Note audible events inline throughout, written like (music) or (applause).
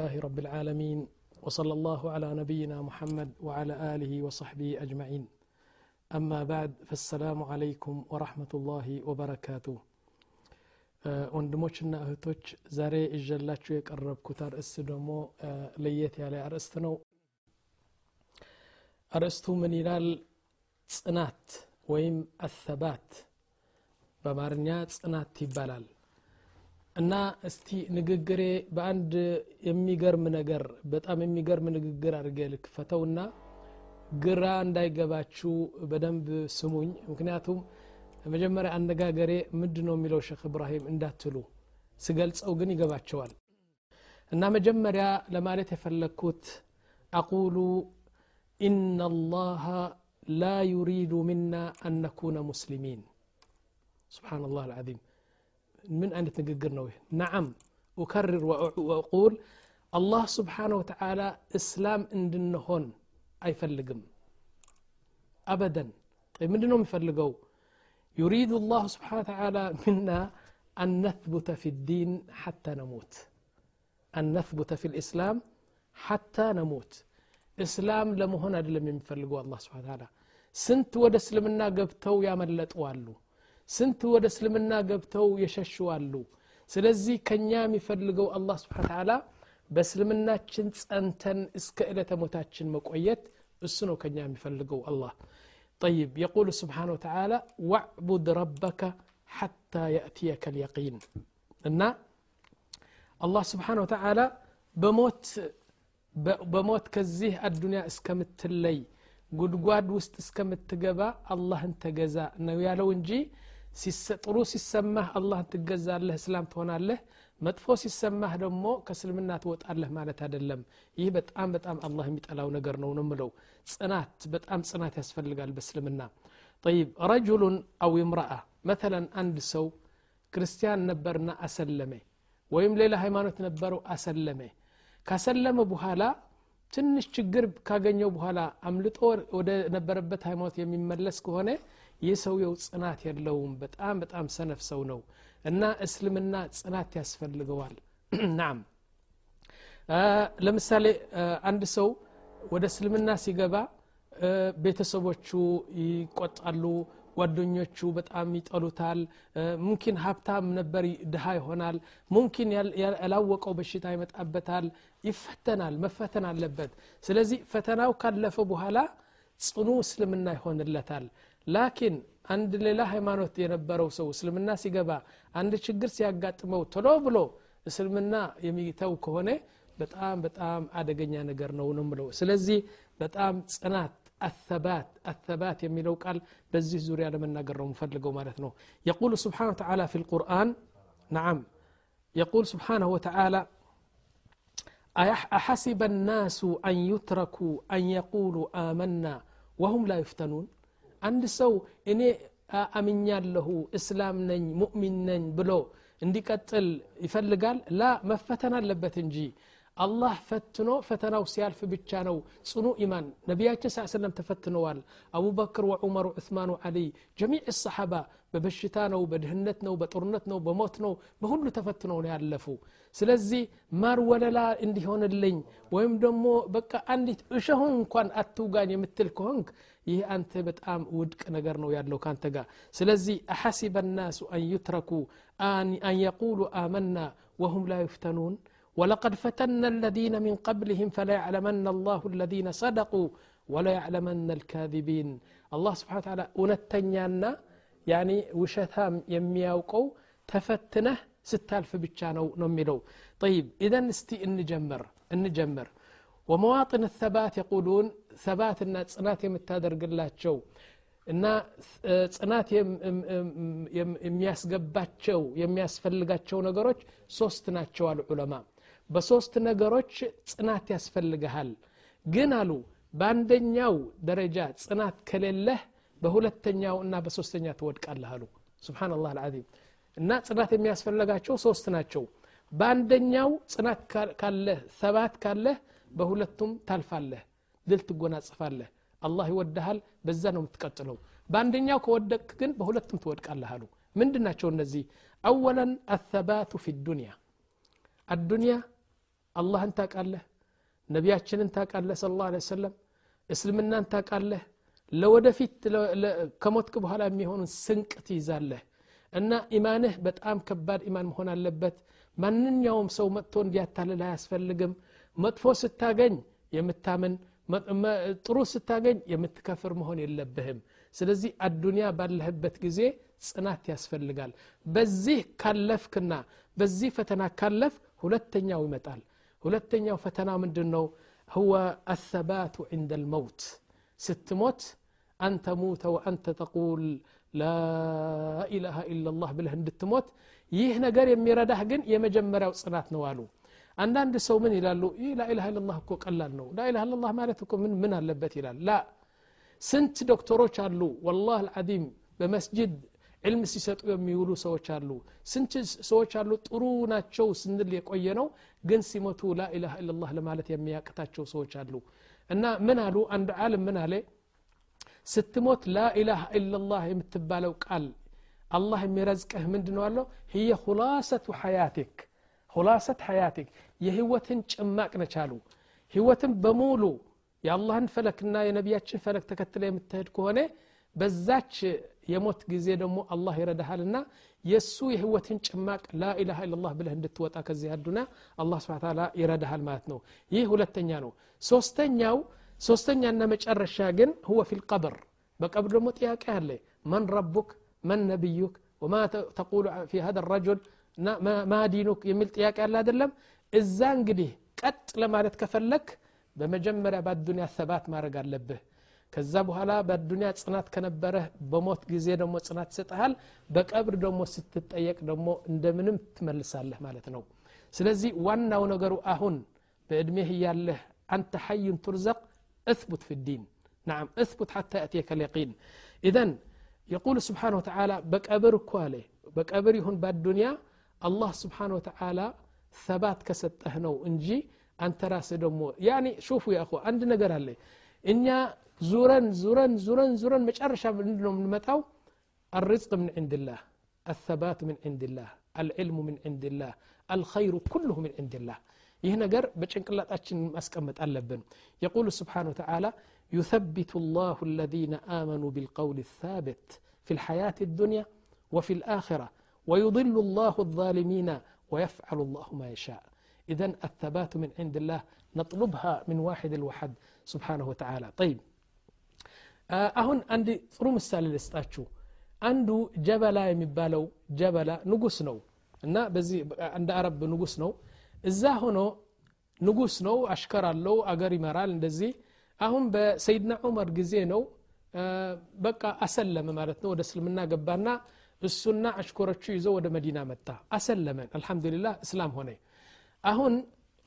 الحمد لله رب العالمين وصلى الله على نبينا محمد وعلى آله وصحبه أجمعين أما بعد فالسلام عليكم ورحمة الله وبركاته ወንድሞችና እህቶች ዛሬ እጀላችሁ የቀረብኩት አርእስት ደግሞ ለየት ያለ አርእስት ነው አርእስቱ ምን ይላል ጽናት ወይም አሰባት በአማርኛ ጽናት ይባላል እና እስቲ ንግግሬ በአንድ የሚገርም ነገር በጣም የሚገርም ንግግር አድርገ ልክፈተውና ግራ እንዳይገባችሁ በደንብ ስሙኝ ምክንያቱም መጀመሪያ አነጋገሬ ምንድ ነው የሚለው ሼክ እብራሂም እንዳትሉ ስገልጸው ግን ይገባቸዋል እና መጀመሪያ ለማለት የፈለግኩት አቁሉ ኢነ ላሀ ላ ዩሪዱ ሚና አን ነኩነ ሙስሊሚን ስብሓን ላህ አልዓዚም ምን አይነት ንግግር ነው ይህ ነዓም ኡከርር ወአቁል አላህ ስብሓነ ወተዓላ እስላም እንድንሆን አይፈልግም አበደን ምንድ ነው የሚፈልገው يريد الله سبحانه وتعالى منا أن نثبت في الدين حتى نموت أن نثبت في الإسلام حتى نموت إسلام لمهن أدلم يفلقوا الله سبحانه وتعالى سنت ود اسلمنا قبتو يا ملت والو سنت ود اسلمنا قبتو يشش والو ስለዚህ ከኛ የሚፈልገው አላህ ስብሓን ተዓላ በእስልምናችን ጸንተን እስከ ዕለተ ሞታችን መቆየት እሱ ነው ከኛ የሚፈልገው አላህ طيب يقول سبحانه وتعالى واعبد ربك حتى يأتيك اليقين እና አላህ ስብሓን ወተዓላ በሞት በሞት ከዚህ አዱንያ እስከምትለይ ጉድጓድ ውስጥ እስከምትገባ አላህን ተገዛ ነው ያለው እንጂ ጥሩ ሲሰማህ አላህን ትገዛለህ እስላም ትሆናለህ። መጥፎ ሲሰማህ ደግሞ ከእስልምና ትወጣለህ ማለት አይደለም። ይህ በጣም በጣም አላህ የሚጠላው ነገር ነው ነው ምለው ጽናት በጣም ጽናት ያስፈልጋል በእስልምና። ጠይብ ረጁሉን አው ምረአ መተለን አንድ ሰው ክርስቲያን ነበርና አሰለመ ወይም ሌላ ሃይማኖት ነበረው አሰለመ። ካሰለመ በኋላ ትንሽ ችግር ካገኘው በኋላ አምልጦ ወደ ነበረበት ሃይማኖት የሚመለስ ከሆነ ይህ ሰውየው ጽናት የለውም። በጣም በጣም ሰነፍ ሰው ነው እና እስልምና ጽናት ያስፈልገዋል። (clears throat) ናም። ለምሳሌ አንድ ሰው ወደ እስልምና ሲገባ ቤተሰቦቹ ይቆጣሉ ጓደኞቹ በጣም ይጠሉታል። ሙምኪን ሀብታም ነበር ድሃ ይሆናል። ሙምኪን ያላወቀው በሽታ ይመጣበታል። ይፈተናል መፈተን አለበት። ስለዚህ ፈተናው ካለፈ በኋላ ጽኑ እስልምና ይሆንለታል ላኪን አንድ ሌላ ሃይማኖት የነበረው ሰው እስልምና ሲገባ አንድ ችግር ሲያጋጥመው ቶሎ ብሎ እስልምና የሚተው ከሆነ በጣም በጣም አደገኛ ነገር ነው ነው ምለው ስለዚህ በጣም ጽናት الثبات الثبات የሚለው ቃል በዚህ ዙሪያ ለመናገር ነው የምፈልገው ማለት ነው يقول سبحانه وتعالى في القرآن نعم يقول سبحانه وتعالى أحسب الناس أن يتركوا أن يقولوا آمنا وهم لا يفتنون አንድ ሰው እኔ አምኛለሁ እስላም ነኝ ሙእሚን ነኝ ብሎ እንዲቀጥል ይፈልጋል? ላ መፈተን አለበት እንጂ አላህ ፈትኖ ፈተናው ሲያልፍ ብቻ ነው ጽኑ ኢማን ነቢያችን ስ ሰለም ተፈትነዋል አቡበክር ወዑመር ዑስማን ወዓሊ ጀሚዕ ሰሓባ በበሽታ ነው በድህነት ነው በጦርነት ነው በሞት ነው በሁሉ ተፈትነው ነው ያለፉ ስለዚህ ማር ወለላ እንዲሆንልኝ ወይም ደግሞ በቃ አንዲት እሸሁን እንኳን አትውጋኝ የምትል ከሆንክ ይህ አንተ በጣም ውድቅ ነገር ነው ያለው ካንተ ጋር ስለዚህ አሐሲበ ናሱ አን ዩትረኩ አን የቁሉ አመና ወሁም ላ ዩፍተኑን ولقد فتنا الذين من قبلهم فليعلمن الله الذين صدقوا وليعلمن الكاذبين الله سبحانه وتعالى እውነተኛና ያኒ ውሸታም የሚያውቀው ተፈትነህ ስታልፍ ብቻ ነው ነው የሚለው طيب إذن እስቲ እንጀምር እንጀምር ومواطن الثبات يقولون ثباتنا ጽናት የምታደርግላቸው እና ጽናት የሚያስገባቸው የሚያስፈልጋቸው ነገሮች ሶስት ናቸው አሉ ዑለማ በሶስት ነገሮች ጽናት ያስፈልግሃል ግን አሉ በአንደኛው ደረጃ ጽናት ከሌለህ በሁለተኛው እና በሶስተኛ ትወድቃለህ አሉ ስብናላህ አልዓዚም እና ጽናት የሚያስፈልጋቸው ሶስት ናቸው በአንደኛው ጽናት ካለህ ሰባት ካለህ በሁለቱም ታልፋለህ ድል ትጎናጽፋለህ አላህ ይወድሃል በዛ ነው የምትቀጥለው በአንደኛው ከወደቅ ግን በሁለቱም ትወድቃለህ አሉ ምንድን ናቸው እነዚህ አወለን አተባቱ ፊ ዱንያ አዱንያ አላህን ታቃለህ ነቢያችንን ታቃለህ ስለ ላ ሰለም እስልምናን ታቃለህ ለወደፊት ከሞትክ በኋላ የሚሆኑን ስንቅ ትይዛለህ። እና ኢማንህ በጣም ከባድ ኢማን መሆን አለበት። ማንኛውም ሰው መጥቶ እንዲያታልል አያስፈልግም። መጥፎ ስታገኝ የምታምን ጥሩ ስታገኝ የምትከፍር መሆን የለብህም። ስለዚህ አዱንያ ባለህበት ጊዜ ጽናት ያስፈልጋል። በዚህ ካለፍክና በዚህ ፈተና ካለፍ ሁለተኛው ይመጣል ሁለተኛው ፈተና ምንድን ነው هو الثبات عند الموت ስትሞት أن تموت وأنت تقول لا إله إلا الله ብለህ እንድትሞት ይህ ነገር የሚረዳህ ግን የመጀመሪያው ጽናት ነው አሉ አንዳንድ ሰው ምን ይላሉ ይህ ላኢላሃ ኢላላህ እኮ ቀላል ነው ላኢላሃ ኢላላህ ማለት እኮ ምን ምን አለበት ይላል ላ ስንት ዶክተሮች አሉ ወላህ አልዓዚም በመስጅድ ዕልም ሲሰጡ የሚውሉ ሰዎች አሉ ስንት ሰዎች አሉ ጥሩ ናቸው ስንል የቆየ ነው ግን ሲሞቱ ላኢላሃ ኢላላህ ለማለት የሚያቅታቸው ሰዎች አሉ እና ምን አሉ አንድ ዓለም ምን አለ ስትሞት ላኢላሃ ኢላላህ የምትባለው ቃል አላህ የሚረዝቅህ ምንድ ነው አለው ህየ ሁላሰቱ ሐያቲክ ሁላሰት ሐያቲክ የህይወትን ጭማቅ ነቻሉ ህይወትን በሙሉ የአላህን ፈለክና የነቢያችን ፈለክ ተከትለ የምትሄድ ከሆነ በዛች የሞት ጊዜ ደግሞ አላህ ይረዳሃልና የእሱ የህይወትን ጭማቅ ላኢላሃ ኢላላህ ብለህ እንድትወጣ ከዚህ አዱና አላህ ስብን ታላ ይረዳሃል ማለት ነው ይህ ሁለተኛ ነው ሶስተኛው ሶስተኛና መጨረሻ ግን ሁወ ፊ ልቀብር በቀብር ደግሞ ጥያቄ አለ መን ረቡክ መን ነቢዩክ ወማ ተቁሉ ፊ ሀደ ረጁል ማ ዲኑክ የሚል ጥያቄ አለ አይደለም እዛ እንግዲህ ቀጥ ለማለት ከፈለክ በመጀመሪያ በአዱኒያ ሰባት ማድረግ አለብህ ከዛ በኋላ በአዱኒያ ጽናት ከነበረህ በሞት ጊዜ ደግሞ ጽናት ይሰጠሃል በቀብር ደግሞ ስትጠየቅ ደግሞ እንደምንም ትመልሳለህ ማለት ነው ስለዚህ ዋናው ነገሩ አሁን በእድሜህ እያለህ አንተ ሐዩን ቱርዘቅ اثبت في الدين نعم اثبت حتى يأتيك اليقين إذن يقول سبحانه وتعالى بكبر كوالي بكبر يهون بالدنيا الله سبحانه وتعالى ثبات كستهنو انجي أنت راس دمو يعني شوفوا يا أخوة عند نقر هالي إنيا زورن زورن زورن زورن مجرشا من متاو الرزق من عند الله الثبات من عند الله العلم من عند الله الخير كله من عند الله ይህ ነገር በጭንቅላጣችን ማስቀመጥ አለብን የቁሉ ስብሓን ወተላ يثبت الله الذين آمنوا بالقول الثابت في الحياة الدنيا وفي الآخرة ويضل الله الظالمين ويفعل الله ما يشاء إذا الثبات من عند الله نطلبها من واحد الوحد سبحانه وتعالى طيب አሁን አንድ ጥሩ ምሳሌ ልስጣችሁ። አንዱ ጀበላ የሚባለው ጀበላ ንጉስ ነው እና በዚህ እንደ አረብ ንጉስ ነው። እዛ ሆኖ ንጉስ ነው አሽከር አለው አገር ይመራል እንደዚህ። አሁን በሰይድና ዑመር ጊዜ ነው በቃ አሰለመ ማለት ነው። ወደ እስልምና ገባና እሱና አሽኮሮቹ ይዞ ወደ መዲና መጣ። አሰለመ። አልሐምዱሊላ እስላም ሆነ። አሁን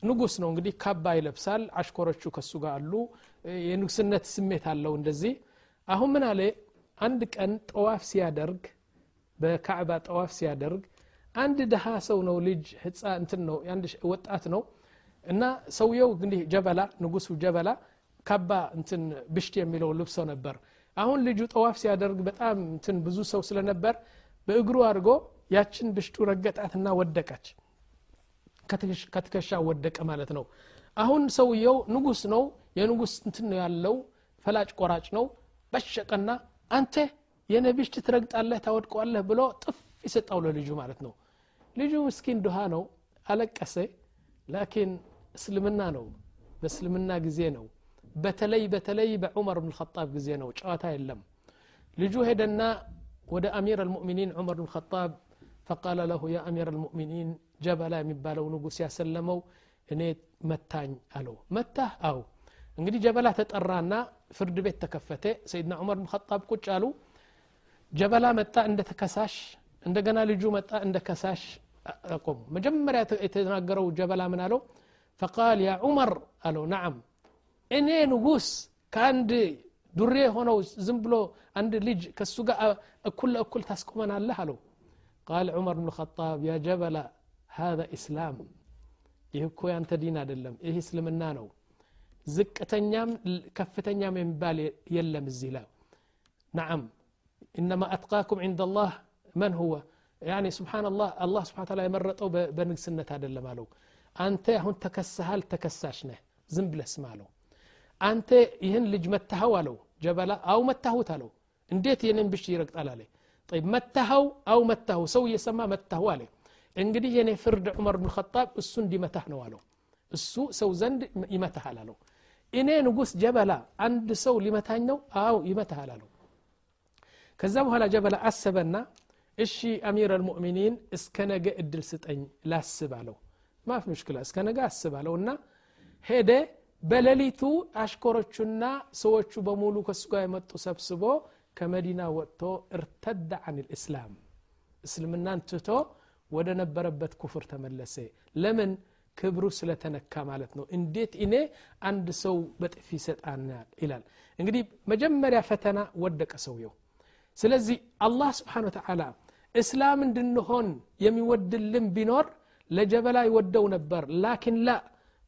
ንጉስ ነው እንግዲህ ካባ ይለብሳል አሽኮሮቹ ከሱ ጋር አሉ። የንጉስነት ስሜት አለው እንደዚህ። አሁን ምን አለ? አንድ ቀን ጠዋፍ ሲያደርግ በካዕባ ጠዋፍ ሲያደርግ አንድ ድሃ ሰው ነው ልጅ ህፃ እንትን ነው አንድ ወጣት ነው እና ሰውየው እንግዲህ ጀበላ ንጉሱ ጀበላ ካባ እንትን ብሽት የሚለው ልብሶ ነበር። አሁን ልጁ ጠዋፍ ሲያደርግ በጣም እንትን ብዙ ሰው ስለነበር በእግሩ አድርጎ ያችን ብሽቱ ረገጣትና ወደቀች። ከትከሻ ወደቀ ማለት ነው። አሁን ሰውየው ንጉስ ነው የንጉስ እንትን ነው ያለው ፈላጭ ቆራጭ ነው በሸቀና አንተ የኔ ብሽት ትረግጣለህ ታወድቀዋለህ ብሎ ጥፍ ይሰጣው ለልጁ ማለት ነው ልጁ ምስኪን ድሃ ነው አለቀሰ ላኪን እስልምና ነው በእስልምና ጊዜ ነው በተለይ በተለይ በዑመር ብን ጣብ ጊዜ ነው ጨዋታ የለም ልጁ ሄደና ወደ አሚር አልሙእሚኒን ዑመር ብን ጣብ ፈቃለ ለሁ ያ አሚር አልሙእሚኒን ጀበላ የሚባለው ንጉስ ያሰለመው እኔ መታኝ አለው መታህ አው እንግዲህ ጀበላ ተጠራና ፍርድ ቤት ተከፈተ ሰይድና ዑመር ብን ጣብ ቁጭ አሉ ጀበላ መጣ እንደ ተከሳሽ እንደገና ልጁ መጣ እንደ ከሳሽ ቆሙ መጀመሪያ የተናገረው ጀበላ ምን አለው ፈቃል ያ ዑመር አለው ናዓም እኔ ንጉስ ከአንድ ዱሬ ሆነው ዝም ብሎ አንድ ልጅ ከሱ ጋር እኩል ለእኩል ታስቆመናለህ አለው ቃል ዑመር ብን ጣብ ያ ጀበላ هذا ኢስላም ይህ እኮ ያንተ ዲን አይደለም ይህ እስልምና ነው ዝቅተኛም ከፍተኛም የሚባል የለም እዚህ ላይ ናዓም ኢነማ አጥቃኩም ዕንደ ላህ መን ሁወ ያኔ ስብሓንላህ አላህ ስብሓን ታላ የመረጠው በንግስነት አይደለም አለው አንተ አሁን ተከሳሃል ተከሳሽ ነህ ዝም ብለህ ስማ አለው አንተ ይህን ልጅ መታኸው አለው ጀበላ አው መታሁት አለው እንዴት ይህንን ብሽ ይረግጣል አለ ጠይብ መታኸው አው መታሁ ሰው እየሰማ መታሁ አለ እንግዲህ የኔ ፍርድ ዑመር ብን ኸጣብ እሱ እንዲመታህ ነው አለው እሱ ሰው ዘንድ ይመታሃል አለው እኔ ንጉስ ጀበላ አንድ ሰው ሊመታኝ ነው? አው ይመታሃል አለው። ከዛ በኋላ ጀበላ አሰበና እሺ አሚር አልሙእሚኒን እስከ ነገ እድል ስጠኝ ላስብ አለው። ማፍ ምሽክላ እስከ ነገ አስብ አለው እና ሄደ። በሌሊቱ አሽኮሮቹና ሰዎቹ በሙሉ ከሱ ጋር የመጡ ሰብስቦ ከመዲና ወጥቶ እርተዳ አን ልእስላም እስልምናን ትቶ ወደ ነበረበት ኩፍር ተመለሰ። ለምን ክብሩ ስለተነካ ማለት ነው እንዴት እኔ አንድ ሰው በጥፊ ይሰጣናል ይላል እንግዲህ መጀመሪያ ፈተና ወደቀ ሰውየው ስለዚህ አላህ ስብሓን ተዓላ እስላም እንድንሆን የሚወድልን ቢኖር ለጀበላ ይወደው ነበር ላኪን ላ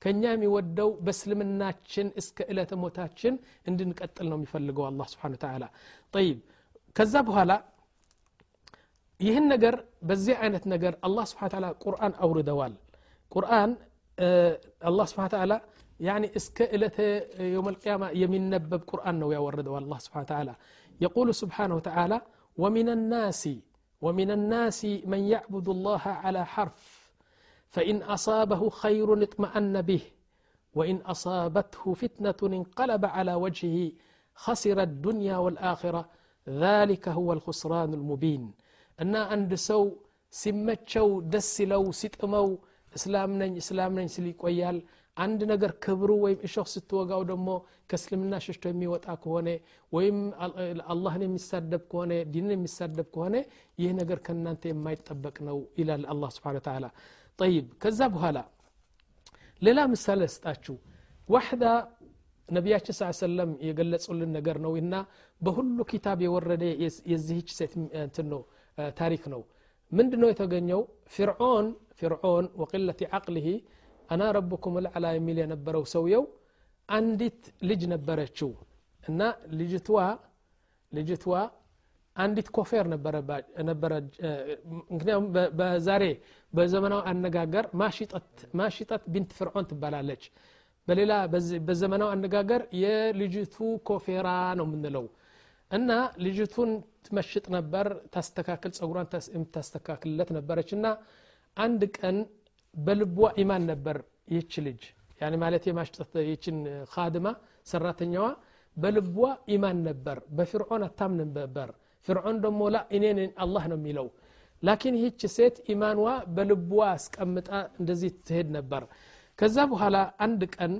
ከእኛ የሚወደው በእስልምናችን እስከ ዕለተ ሞታችን እንድንቀጥል ነው የሚፈልገው አላ ስብሓን ተዓላ ጠይብ ከዛ በኋላ ይህን ነገር በዚህ አይነት ነገር አላህ ስብሓን ተዓላ ቁርአን አውርደዋል ቁርአን አላህ ስብሓን ተዓላ يعني اسك إلى يوم القيامة يمنبب قرآن نو يورد الله سبحانه وتعالى يقول سبحانه وتعالى ومن الناس ومن الناس من يعبد الله على حرف فإن أصابه خير اطمأن به وإن أصابته فتنة انقلب على وجهه خسر الدنيا والآخرة ذلك هو الخسران المبين أن عند سو سمتشو دسلو ستمو እስላም ነኝ እስላም ነኝ ስል ይቆያል አንድ ነገር ክብሩ ወይም እሾህ ስትወጋው ደግሞ ከእስልምና ሸሽቶ የሚወጣ ከሆነ ወይም አላህን የሚሳደብ ከሆነ ዲንን የሚሳደብ ከሆነ ይህ ነገር ከእናንተ የማይጠበቅ ነው ይላል አላ ስብን ተላ ጠይብ ከዛ በኋላ ሌላ ምሳሌ ስጣችሁ ዋሕዳ ነቢያችን ስ ሰለም የገለጹልን ነገር ነው እና በሁሉ ኪታብ የወረደ የዚህች ሴት ነው ታሪክ ነው ምንድ ነው የተገኘው ፊርዖን ፊርዖን ወቅለት ዓቅልህ አና ረብኩም ልዓላ የሚል የነበረው ሰውየው አንዲት ልጅ ነበረችው እና ልጅቷ ልጅቷ አንዲት ኮፌር ነበረ ምክንያቱም በዛሬ በዘመናዊ አነጋገር ማሽጠት ቢንት ፍርዖን ትባላለች በሌላ በዘመናዊ አነጋገር የልጅቱ ኮፌራ ነው የምንለው እና ልጅቱን ትመሽጥ ነበር ታስተካክል ጸጉሯን የምታስተካክልለት ነበረች እና አንድ ቀን በልቧ ኢማን ነበር ይህች ልጅ። ያኔ ማለት የማሽጠት ይችን ካድማ ሰራተኛዋ በልቧ ኢማን ነበር በፊርዖን አታምንም ነበር። ፍርዖን ደሞ ላ እኔን አላህ ነው የሚለው። ላኪን ይህች ሴት ኢማንዋ በልቧ አስቀምጣ እንደዚህ ትሄድ ነበር። ከዛ በኋላ አንድ ቀን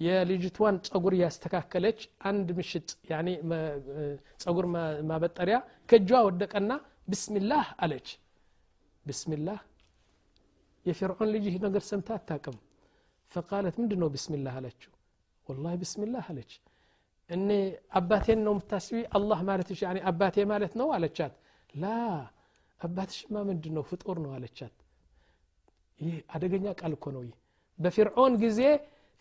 የልጅቷን ጸጉር ያስተካከለች አንድ ምሽጥ ያኔ ጸጉር ማበጠሪያ ከእጇ ወደቀና ብስሚላህ አለች። ብስሚላህ የፊርዖን ልጅ ይህ ነገር ሰምታ አታቅም ፈቃለት ምንድ ነው ብስሚላህ አለችው ወላ ብስሚላህ አለች እኔ አባቴን ነው የምታስቢ አላህ ማለትሽ አባቴ ማለት ነው አለቻት ላ አባትሽማ ምንድ ነው ፍጡር ነው አለቻት ይህ አደገኛ ቃል እኮ ነው ይህ በፊርዖን ጊዜ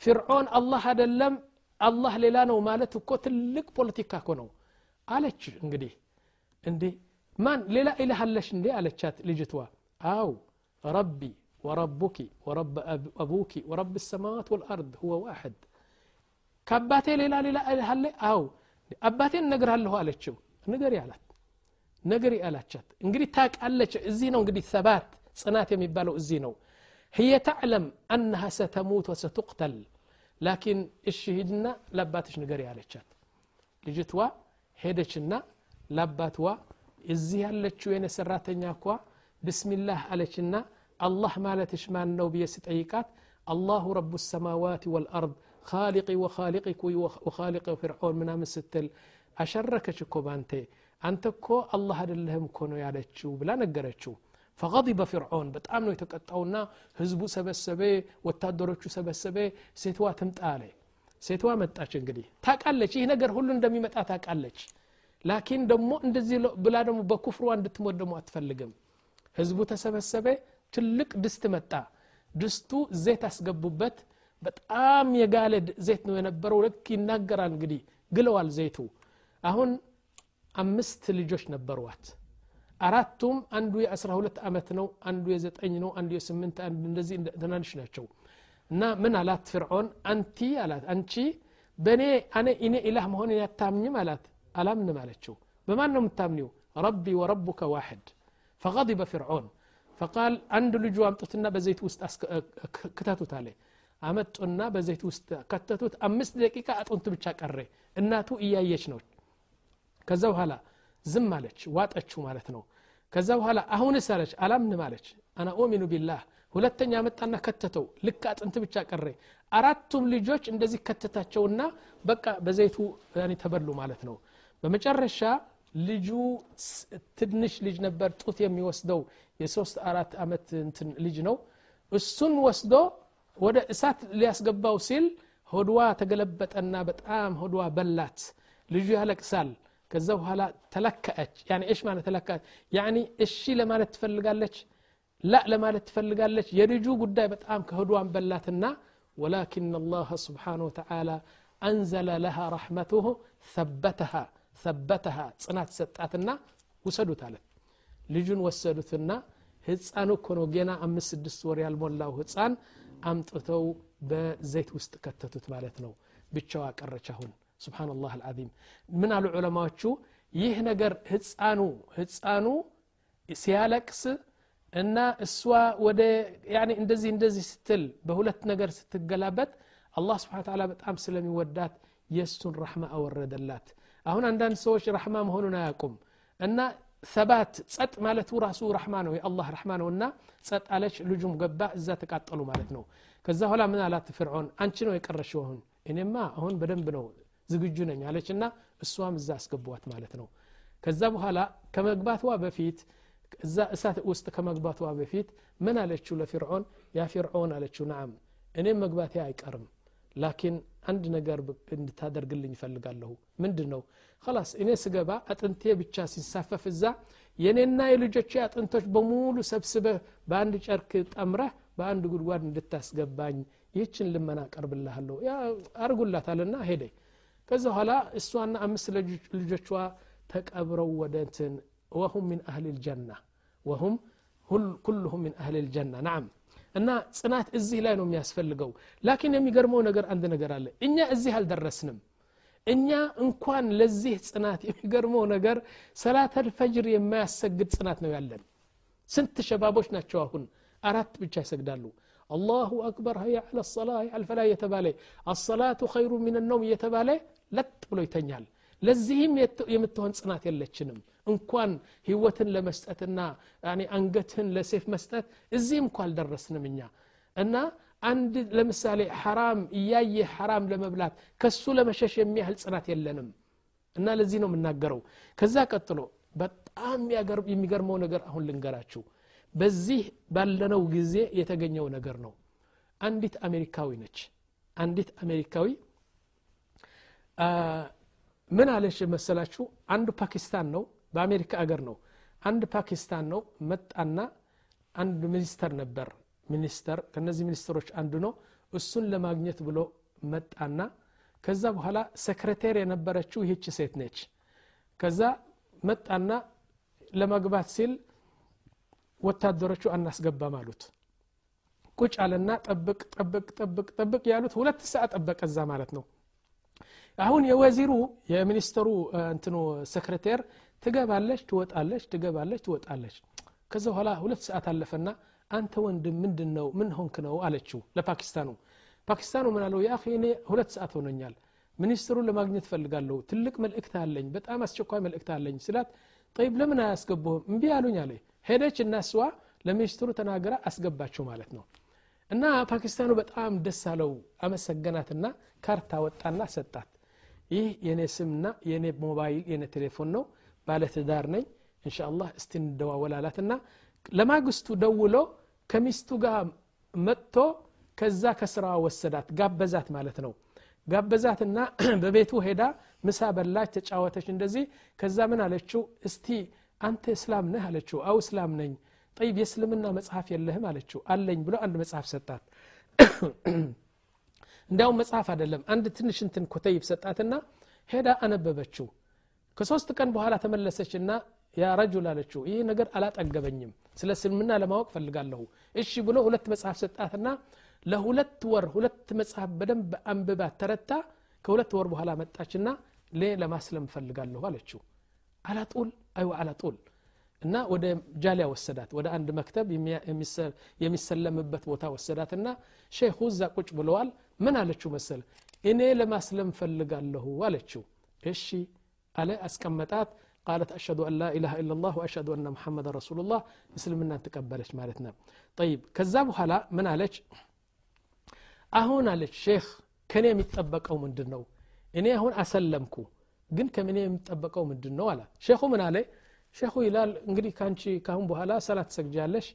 ፊርዖን አላህ አደለም አላህ ሌላ ነው ማለት እኮ ትልቅ ፖለቲካ እኮ ነው አለች እንግዲህ እንዴ ማን ሌላ ኢላህ አለሽ እንዴ አለቻት ልጅትዋ አው ረቢ وربك ورب أبوك ورب السماوات والأرض هو واحد كاباتي ليلا ليلا هل أو أباتي نقر هل هو ألتشو نقري አላት ነገሪ አላቻት እንግዲህ ታውቃለች እዚህ ነው እንግዲህ ሰባት ጽናት የሚባለው እዚህ ነው هي تعلم أنها ستموت وستقتل لكن እሺ ሂድና ለአባትሽ ንገሪ አለቻት ልጅትዋ ሄደችና ለአባትዋ እዚህ ያለችው የኔ ሰራተኛ እኳ ብስሚላህ አለችና الله مالتش ما نو بيس طيقات الله رب السماوات والأرض خالقي وخالقك وخالق فرعون من ستل أشركش كو بانتي أنت كو الله هذا لهم كونو يالتشو بلا نقرتشو فغضب فرعون በጣም ነው የተቀጣውና ህዝቡ ሰበሰበ ወታደሮቹ ሰበሰበ ሴትዋ ትምጣ አለ ሴትዋ መጣች እንግዲህ ታቃለች ይህ ነገር ሁሉ እንደሚመጣ ታቃለች ላኪን ደግሞ እንደዚህ ብላ ደግሞ በኩፍሯ እንድትሞት ደግሞ አትፈልግም ህዝቡ ተሰበሰበ ትልቅ ድስት መጣ ድስቱ ዘይት አስገቡበት በጣም የጋለ ዘይት ነው የነበረው ልክ ይናገራል እንግዲህ ግለዋል ዘይቱ አሁን አምስት ልጆች ነበሯት አራቱም አንዱ የአስራ ሁለት ዓመት ነው አንዱ የዘጠኝ ነው አንዱ የስምንት አንዱ እንደዚህ ትናንሽ ናቸው እና ምን አላት ፍርዖን አንቲ አላት አንቺ በእኔ አነ እኔ ኢላህ መሆንን ያታምኝም አላት አላምንም አለችው በማን ነው የምታምኒው ረቢ ወረቡከ ዋሕድ فغضب فرعون ፈቃል አንድ ልጁ አምጡትና በዘይት ውስጥ ክተቱት አለ አመጡና በዘይት ውስጥ ከተቱት አምስት ደቂቃ አጥንቱ ብቻ ቀረ እናቱ እያየች ነው ከዛ በኋላ ዝም አለች ዋጠችው ማለት ነው። ከዛ በኋላ አሁንስ አለች አላምንም አለች። አና ኦሚኑ ቢላህ ሁለተኛ መጣና ከተተው። ልክ አጥንት ብቻ ቀረ አራቱም ልጆች እንደዚህ ከተታቸውና በቃ በዘይቱ ተበሉ ማለት ነው። በመጨረሻ ልጁ ትንሽ ልጅ ነበር ጡት የሚወስደው የሶስት አራት ዓመት እንትን ልጅ ነው እሱን ወስዶ ወደ እሳት ሊያስገባው ሲል ሆድዋ ተገለበጠና በጣም ሆድዋ በላት ልጁ ያለቅሳል ከዛ በኋላ ተለከአች ያኒ እሽ ማለት ተለከአች ያኒ እሺ ለማለት ትፈልጋለች ላ ለማለት ትፈልጋለች የልጁ ጉዳይ በጣም ከሆድዋን በላትና ወላኪን አላህ ስብሓን ወተዓላ አንዘለ ለሃ ረሕመትሁ ሰበተሃ ሰበተሃ ጽናት ሰጣትና ውሰዱት አለት ልጁን ወሰዱትና ህፃኑ እኮ ነው ገና አምስት ስድስት ወር ያልሞላው ህፃን አምጥተው በዘይት ውስጥ ከተቱት ማለት ነው። ብቻዋ ቀረች አሁን። ስብናላህ አልዓዚም። ምን አሉ ዑለማዎቹ? ይህ ነገር ህፃኑ ህፃኑ ሲያለቅስ እና እሷ ወደ እንደዚህ እንደዚህ ስትል በሁለት ነገር ስትገላበት አላህ ተዓላ በጣም ስለሚወዳት የእሱን ረሕማ አወረደላት አሁን አንዳንድ ሰዎች ረሕማ መሆኑን አያውቁም እና ሰባት ጸጥ ማለቱ ራሱ ረሕማ ነው የአላህ ረሕማ ነው እና ጸጥ አለች ልጁም ገባ እዛ ተቃጠሉ ማለት ነው ከዛ በኋላ ምን አላት ፍርዖን አንቺ ነው የቀረሽው አሁን እኔማ አሁን በደንብ ነው ዝግጁ ነኝ አለች እና እሷም እዛ አስገቧት ማለት ነው ከዛ በኋላ ከመግባቷ በፊት እዛ እሳት ውስጥ ከመግባቷ በፊት ምን አለችው ለፊርዖን ያ ፊርዖን አለችው ናም እኔም መግባቴ አይቀርም ላኪን አንድ ነገር እንድታደርግልኝ ይፈልጋለሁ ምንድን ነው ላስ እኔ ስገባ አጥንቴ ብቻ ሲሳፈፍ እዛ የኔና የልጆቼ አጥንቶች በሙሉ ሰብስበህ በአንድ ጨርክ ጠምረህ በአንድ ጉድጓድ እንድታስገባኝ ይህችን ልመና ቀርብልሃለሁ አርጉላታልና ሄደ። ከዛ በኋላ እሷና አምስት ልጆቿ ተቀብረው ወደ ወሁም ሚን አህል ልጀና ወሁም ኩልሁም ሚን አህል ልጀና ናም እና ጽናት እዚህ ላይ ነው የሚያስፈልገው ላኪን የሚገርመው ነገር አንድ ነገር አለ እኛ እዚህ አልደረስንም እኛ እንኳን ለዚህ ጽናት የሚገርመው ነገር ሰላተል ፈጅር የማያሰግድ ጽናት ነው ያለን ስንት ሸባቦች ናቸው አሁን አራት ብቻ ይሰግዳሉ አላሁ አክበር ሀያ አለ ሰላ አልፈላ እየተባለ አሰላቱ ኸይሩ ምን ነውም እየተባለ ለጥ ብሎ ይተኛል ለዚህም የምትሆን ጽናት የለችንም እንኳን ህይወትን ለመስጠትና አንገትህን ለሴፍ መስጠት እዚህም እንኳ አልደረስንም እኛ። እና አንድ ለምሳሌ ሐራም እያየ ሐራም ለመብላት ከሱ ለመሸሽ የሚያህል ጽናት የለንም። እና ለዚህ ነው የምናገረው። ከዛ ቀጥሎ በጣም የሚገርመው ነገር አሁን ልንገራችሁ። በዚህ ባለነው ጊዜ የተገኘው ነገር ነው። አንዲት አሜሪካዊ ነች። አንዲት አሜሪካዊ ምን አለች መሰላችሁ? አንዱ ፓኪስታን ነው በአሜሪካ አገር ነው። አንድ ፓኪስታን ነው መጣና አንድ ሚኒስተር ነበር። ሚኒስተር ከነዚህ ሚኒስትሮች አንዱ ነው። እሱን ለማግኘት ብሎ መጣና ከዛ በኋላ ሰክሬቴር የነበረችው ይህች ሴት ነች። ከዛ መጣና ለመግባት ሲል ወታደሮቹ አናስገባም አሉት። ቁጭ አለና ጠብቅ ጠብቅ ጠብቅ ጠብቅ ያሉት ሁለት ሰዓት ጠበቀ እዛ ማለት ነው። አሁን የወዚሩ የሚኒስተሩ እንትኑ ሰክሬቴር ትገባለች ትወጣለች ትገባለች ትወጣለች። ከዛ በኋላ ሁለት ሰዓት አለፈና አንተ ወንድም ምንድን ነው ምን ሆንክ ነው አለችው ለፓኪስታኑ። ፓኪስታኑ ምን አለው? የአኺ እኔ ሁለት ሰዓት ሆኖኛል ሚኒስትሩን ለማግኘት ፈልጋለሁ ትልቅ መልእክት አለኝ በጣም አስቸኳይ መልእክት አለኝ ስላት ጠይብ ለምን አያስገቡህም? እምቢ አሉኝ አለ ሄደች እና ለሚኒስትሩ ተናገራ አስገባቸው ማለት ነው. እና ፓኪስታኑ በጣም ደስ አለው አመሰገናትና ካርታ ወጣና ሰጣት። ይህ የኔ ስምና የኔ ሞባይል የኔ ቴሌፎን ነው ባለትዳር ነኝ። እንሻ አላህ እስቲ እንደዋወላላትና ለማግስቱ ደውሎ ከሚስቱ ጋር መጥቶ ከዛ ከስራ ወሰዳት ጋበዛት ማለት ነው። ጋበዛትና (clears throat) በቤቱ ሄዳ ምሳ በላች ተጫወተች እንደዚህ ከዛ ምን አለችው? እስቲ አንተ እስላም ነህ አለችው። አው እስላም ነኝ። ጠይብ የእስልምና መጽሐፍ የለህም አለችው። አለኝ ብሎ አንድ መጽሐፍ ሰጣት። (clears throat) እንዲያውም መጽሐፍ አይደለም አንድ ትንሽ እንትን ኮተይብ ሰጣትና ሄዳ አነበበችው ከሶስት ቀን በኋላ ተመለሰችና ያ ረጁል አለችው ይህ ነገር አላጠገበኝም ስለ እስልምና ለማወቅ ፈልጋለሁ እሺ ብሎ ሁለት መጽሐፍ ሰጣትና ለሁለት ወር ሁለት መጽሐፍ በደንብ አንብባ ተረታ ከሁለት ወር በኋላ መጣችና ሌ ለማስለም እፈልጋለሁ አለችው። አላጡል? አይዋ አላጡል። እና ወደ ጃሊያ ወሰዳት ወደ አንድ መክተብ የሚሰለምበት ቦታ ወሰዳትና ሼኹ እዛ ቁጭ ብለዋል። ምን አለችው መሰለ እኔ ለማስለም ፈልጋለሁ አለችው። እሺ አለ አስቀመጣት قالت أشهد أن لا إله إلا الله وأشهد أن محمد رسول الله እስልምናን ተቀበለች ማለት ነው طيب ከዛ በኋላ ምን አለች አሁን አለች ሼክ ከኔ የሚጠበቀው ምንድን ነው እኔ አሁን አሰለምኩ ግን ከምን የሚጠበቀው ምንድን ነው አላት ሼኹ ምን አለ ሼኹ ይላል እንግዲህ ከአንቺ ካሁን በኋላ ሰላት ሰግጃለሽ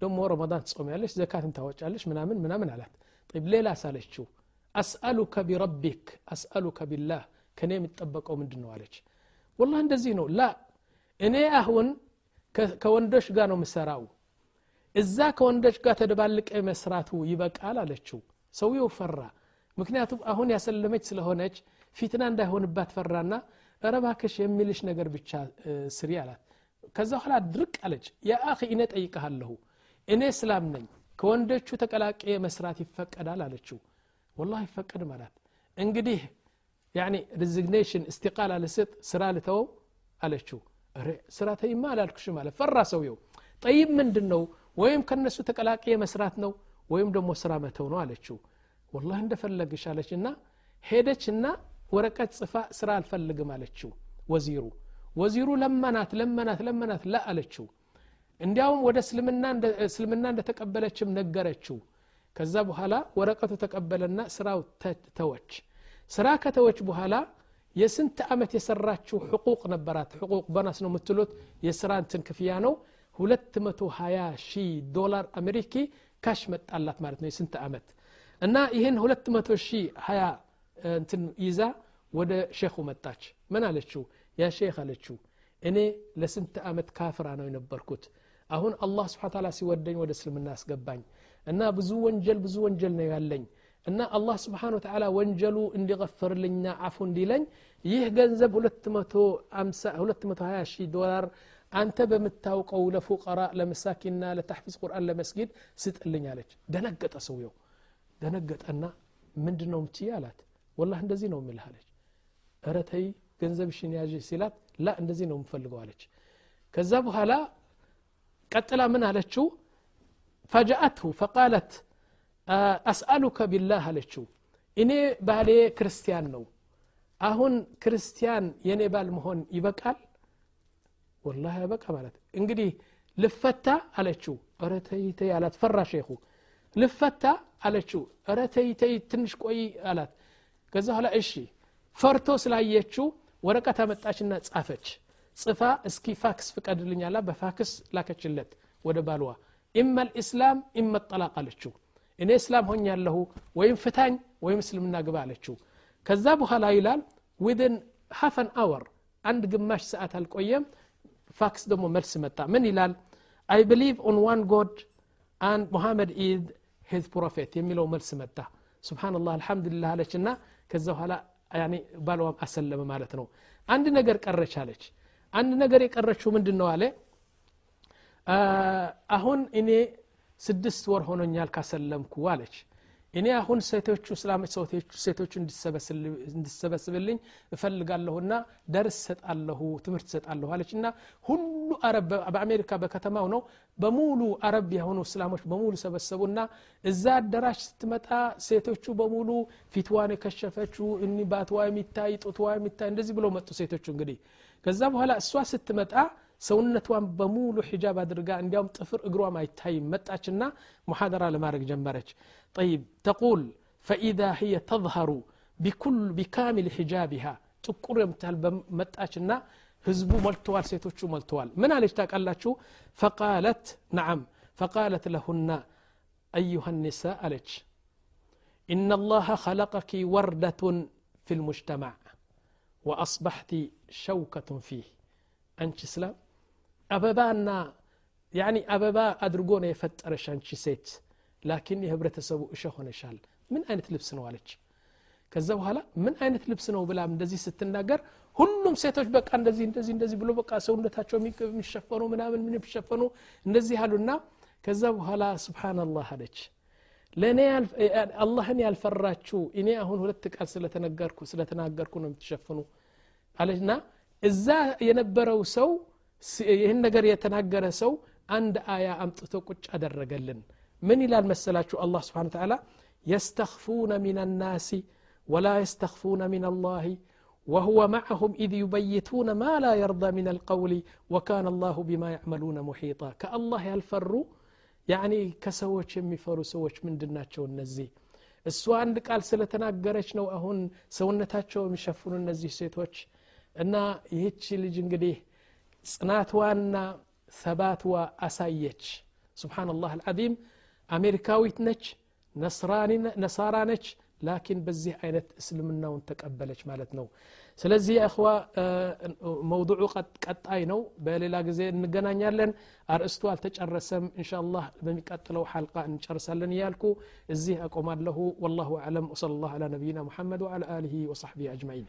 ደግሞ ረመዳን ትጾሚያለሽ ዘካትም ታወጫለሽ ምናምን ምናምን አላት طيب ሌላ ሳለችው አስአሉከ ቢረቢክ አስአሉከ ቢላህ ከኔ የሚጠበቀው ምንድን ነው አለች ወላህ እንደዚህ ነው። ላ እኔ አሁን ከወንዶች ጋር ነው ምሰራው እዛ ከወንዶች ጋር ተደባልቀ መስራቱ ይበቃል አለችው። ሰውየው ፈራ። ምክንያቱም አሁን ያሰለመች ስለሆነች ፊትና እንዳይሆንባት ፈራና ረባክሽ የሚልሽ ነገር ብቻ ስሪ አላት። ከዛ በኋላ ድርቅ አለች። ያ አኺ እኔ ጠይቀሃለሁ እኔ እስላም ነኝ። ከወንዶቹ ተቀላቀ መስራት ይፈቀዳል አለችው። ወላ ይፈቀድም አላት። እንግዲህ ያኒ ሪዚግኔሽን እስቲቃላ ልስጥ ስራ ልተወው አለችው። ስራ ተይማ አላልኩሽም አለ። ፈራ ሰውየው። ጠይብ ምንድን ነው ወይም ከነሱ ተቀላቀ መስራት ነው ወይም ደግሞ ስራ መተው ነው አለችው። ወላህ እንደፈለግሽ አለች እና ሄደችና ወረቀት ጽፋ ስራ አልፈልግም አለችው ወዚሩ። ወዚሩ ለመናት ለመናት ለመናት ላ አለችው። እንዲያውም ወደ እስልምና እንደተቀበለችም ነገረችው። ከዛ በኋላ ወረቀቱ ተቀበለና ስራው ተወች ስራ ከተወች በኋላ የስንት ዓመት የሰራችው ሕቁቅ ነበራት ሕቁቅ በናስ ነው የምትሉት የስራ እንትን ክፍያ ነው 220 ሺህ ዶላር አሜሪኪ ካሽ መጣላት ማለት ነው የስንት ዓመት እና ይህን 200 ሺህ 20 እንትን ይዛ ወደ ሼኹ መጣች ምን አለችው ያ ሼክ አለችው እኔ ለስንት ዓመት ካፍራ ነው የነበርኩት አሁን አላህ ስብሓ ታላ ሲወደኝ ወደ እስልምና አስገባኝ እና ብዙ ወንጀል ብዙ ወንጀል ነው ያለኝ እና አላህ ስብሓን ወተላ ወንጀሉ እንዲغፍርልኝና አፉ እንዲለኝ ይህ ገንዘብ 220 ሺህ ዶላር አንተ በምታውቀው ለፉቀራ ለመሳኪና ለታሕፊዝ ቁርአን ለመስጊድ ስጥልኝ አለች ደነገጠ ሰውየው ደነገጠና ምንድን ነው ምትይ አላት ወላ እንደዚህ ነው ምልህ አለች እረተይ ገንዘብ ሽን ያዥ ሲላት ላ እንደዚህ ነው ምፈልገው አለች ከዛ በኋላ ቀጥላ ምን አለችው ፈጃአትሁ ፈቃለት አስአሉከ ቢላህ አለችው። እኔ ባሌ ክርስቲያን ነው። አሁን ክርስቲያን የኔ ባል መሆን ይበቃል? ወላ ያበቃ ማለት። እንግዲህ ልፈታ አለችው። ረ ተይተይ አላት። ፈራ ሼኹ። ልፈታ አለችው። ረ ተይተይ ትንሽ ቆይ አላት። ከዛ በኋላ እሺ ፈርቶ ስላየችው ወረቀት አመጣችና ጻፈች። ጽፋ እስኪ ፋክስ ፍቀድልኝ አላ በፋክስ ላከችለት ወደ ባልዋ ኢማ ልእስላም ኢማ ጠላቅ አለችው እኔ እስላም ሆኛለሁ ወይም ፍታኝ ወይም እስልምና ግባ አለችው ከዛ በኋላ ይላል ዊድን ሃፈን አወር አንድ ግማሽ ሰዓት አልቆየም ፋክስ ደግሞ መልስ መጣ ምን ይላል አይ ብሊቭ ኦን ዋን ጎድ አንድ ሙሐመድ ኢድ ሂዝ ፕሮፌት የሚለው መልስ መጣ ስብናላህ አልሐምዱሊላህ አለች እና ከዛ በኋላ ባልዋም አሰለመ ማለት ነው አንድ ነገር ቀረች አለች አንድ ነገር የቀረችው ምንድን ነው አለ አሁን እኔ ስድስት ወር ሆኖኛል ካሰለምኩ አለች። እኔ አሁን ሴቶቹ እስላሞች ሴቶቹ እንዲሰበስብልኝ እፈልጋለሁና ደርስ ሰጣለሁ ትምህርት ሰጣለሁ አለች። እና ሁሉ አረብ በአሜሪካ በከተማው ነው በሙሉ አረብ የሆኑ እስላሞች በሙሉ ሰበሰቡና እዛ አዳራሽ ስትመጣ ሴቶቹ በሙሉ ፊትዋን የከሸፈችው እኒ ባትዋ የሚታይ ጡትዋ የሚታይ እንደዚህ ብሎ መጡ ሴቶቹ እንግዲህ። ከዛ በኋላ እሷ ስትመጣ ሰውነቷን በሙሉ ሒጃብ አድርጋ እንዲያውም ጥፍር እግሯም አይታይም መጣችና ሙሓደራ ለማድረግ ጀመረች طيب تقول فإذا هي تظهر بكل بكامل حجابها ጥቁር የምታህል መጣችና ህዝቡ ሞልተዋል ሴቶቹ ሞልተዋል ምን አለች ታውቃላችሁ ፈቃለት ነዓም ፈቃለት ለሁና أيها النساء አለች إن الله خلقك وردة في المجتمع وأصبحت شوكة فيه አንቺ እስላም አበባና ያኒ አበባ አድርጎ ነው የፈጠረሽ አንቺ ሴት። ላኪን የህብረተሰቡ እሸ ሆነሻል። ምን አይነት ልብስ ነው አለች። ከዛ በኋላ ምን አይነት ልብስ ነው ብላም እንደዚህ ስትናገር ሁሉም ሴቶች በቃ እንደዚህ እንደዚህ እንደዚህ ብሎ በቃ ሰውነታቸው የሚሸፈኑ ምናምን ምን የሚሸፈኑ እንደዚህ አሉና ከዛ በኋላ ስብሓናላህ አለች። ለእኔ አላህን ያልፈራችሁ እኔ አሁን ሁለት ቃል ስለተነገርኩ ስለተናገርኩ ነው የምትሸፍኑ አለና እዛ የነበረው ሰው ይህን ነገር የተናገረ ሰው አንድ አያ አምጥቶ ቁጭ አደረገልን። ምን ይላል መሰላችሁ? አላህ ስብን ተላ የስተፉነ ምን ናሲ ወላ የስተፉነ ምን ላህ وهو معهم إذ يبيتون ما لا يرضى من القول وكان الله بما يعملون محيطا كالله يالفر يعني كسوش يمفر سوش من دناتش النزي السوء عندك قال سلتنا قرش نو أهون سونا تاتشو مشافون النزي سيتوش أنا يهيتش اللي جنقليه ጽናትዋና ثبات أسايج سبحان الله العظيم أمريكا ويتنج نصراني نصارانج لكن بزي أين تسلمنا وانتقبلج مالتنا سلزي يا أخوة موضوع قد قد أينو بالي لاقزي نقنا نيالن ار استوال أرستو الرسم إن شاء الله بمي قتلو حلقة إن شاء رسالن نيالكو إزي أقومان له والله أعلم وصلى الله على نبينا محمد وعلى آله وصحبه أجمعين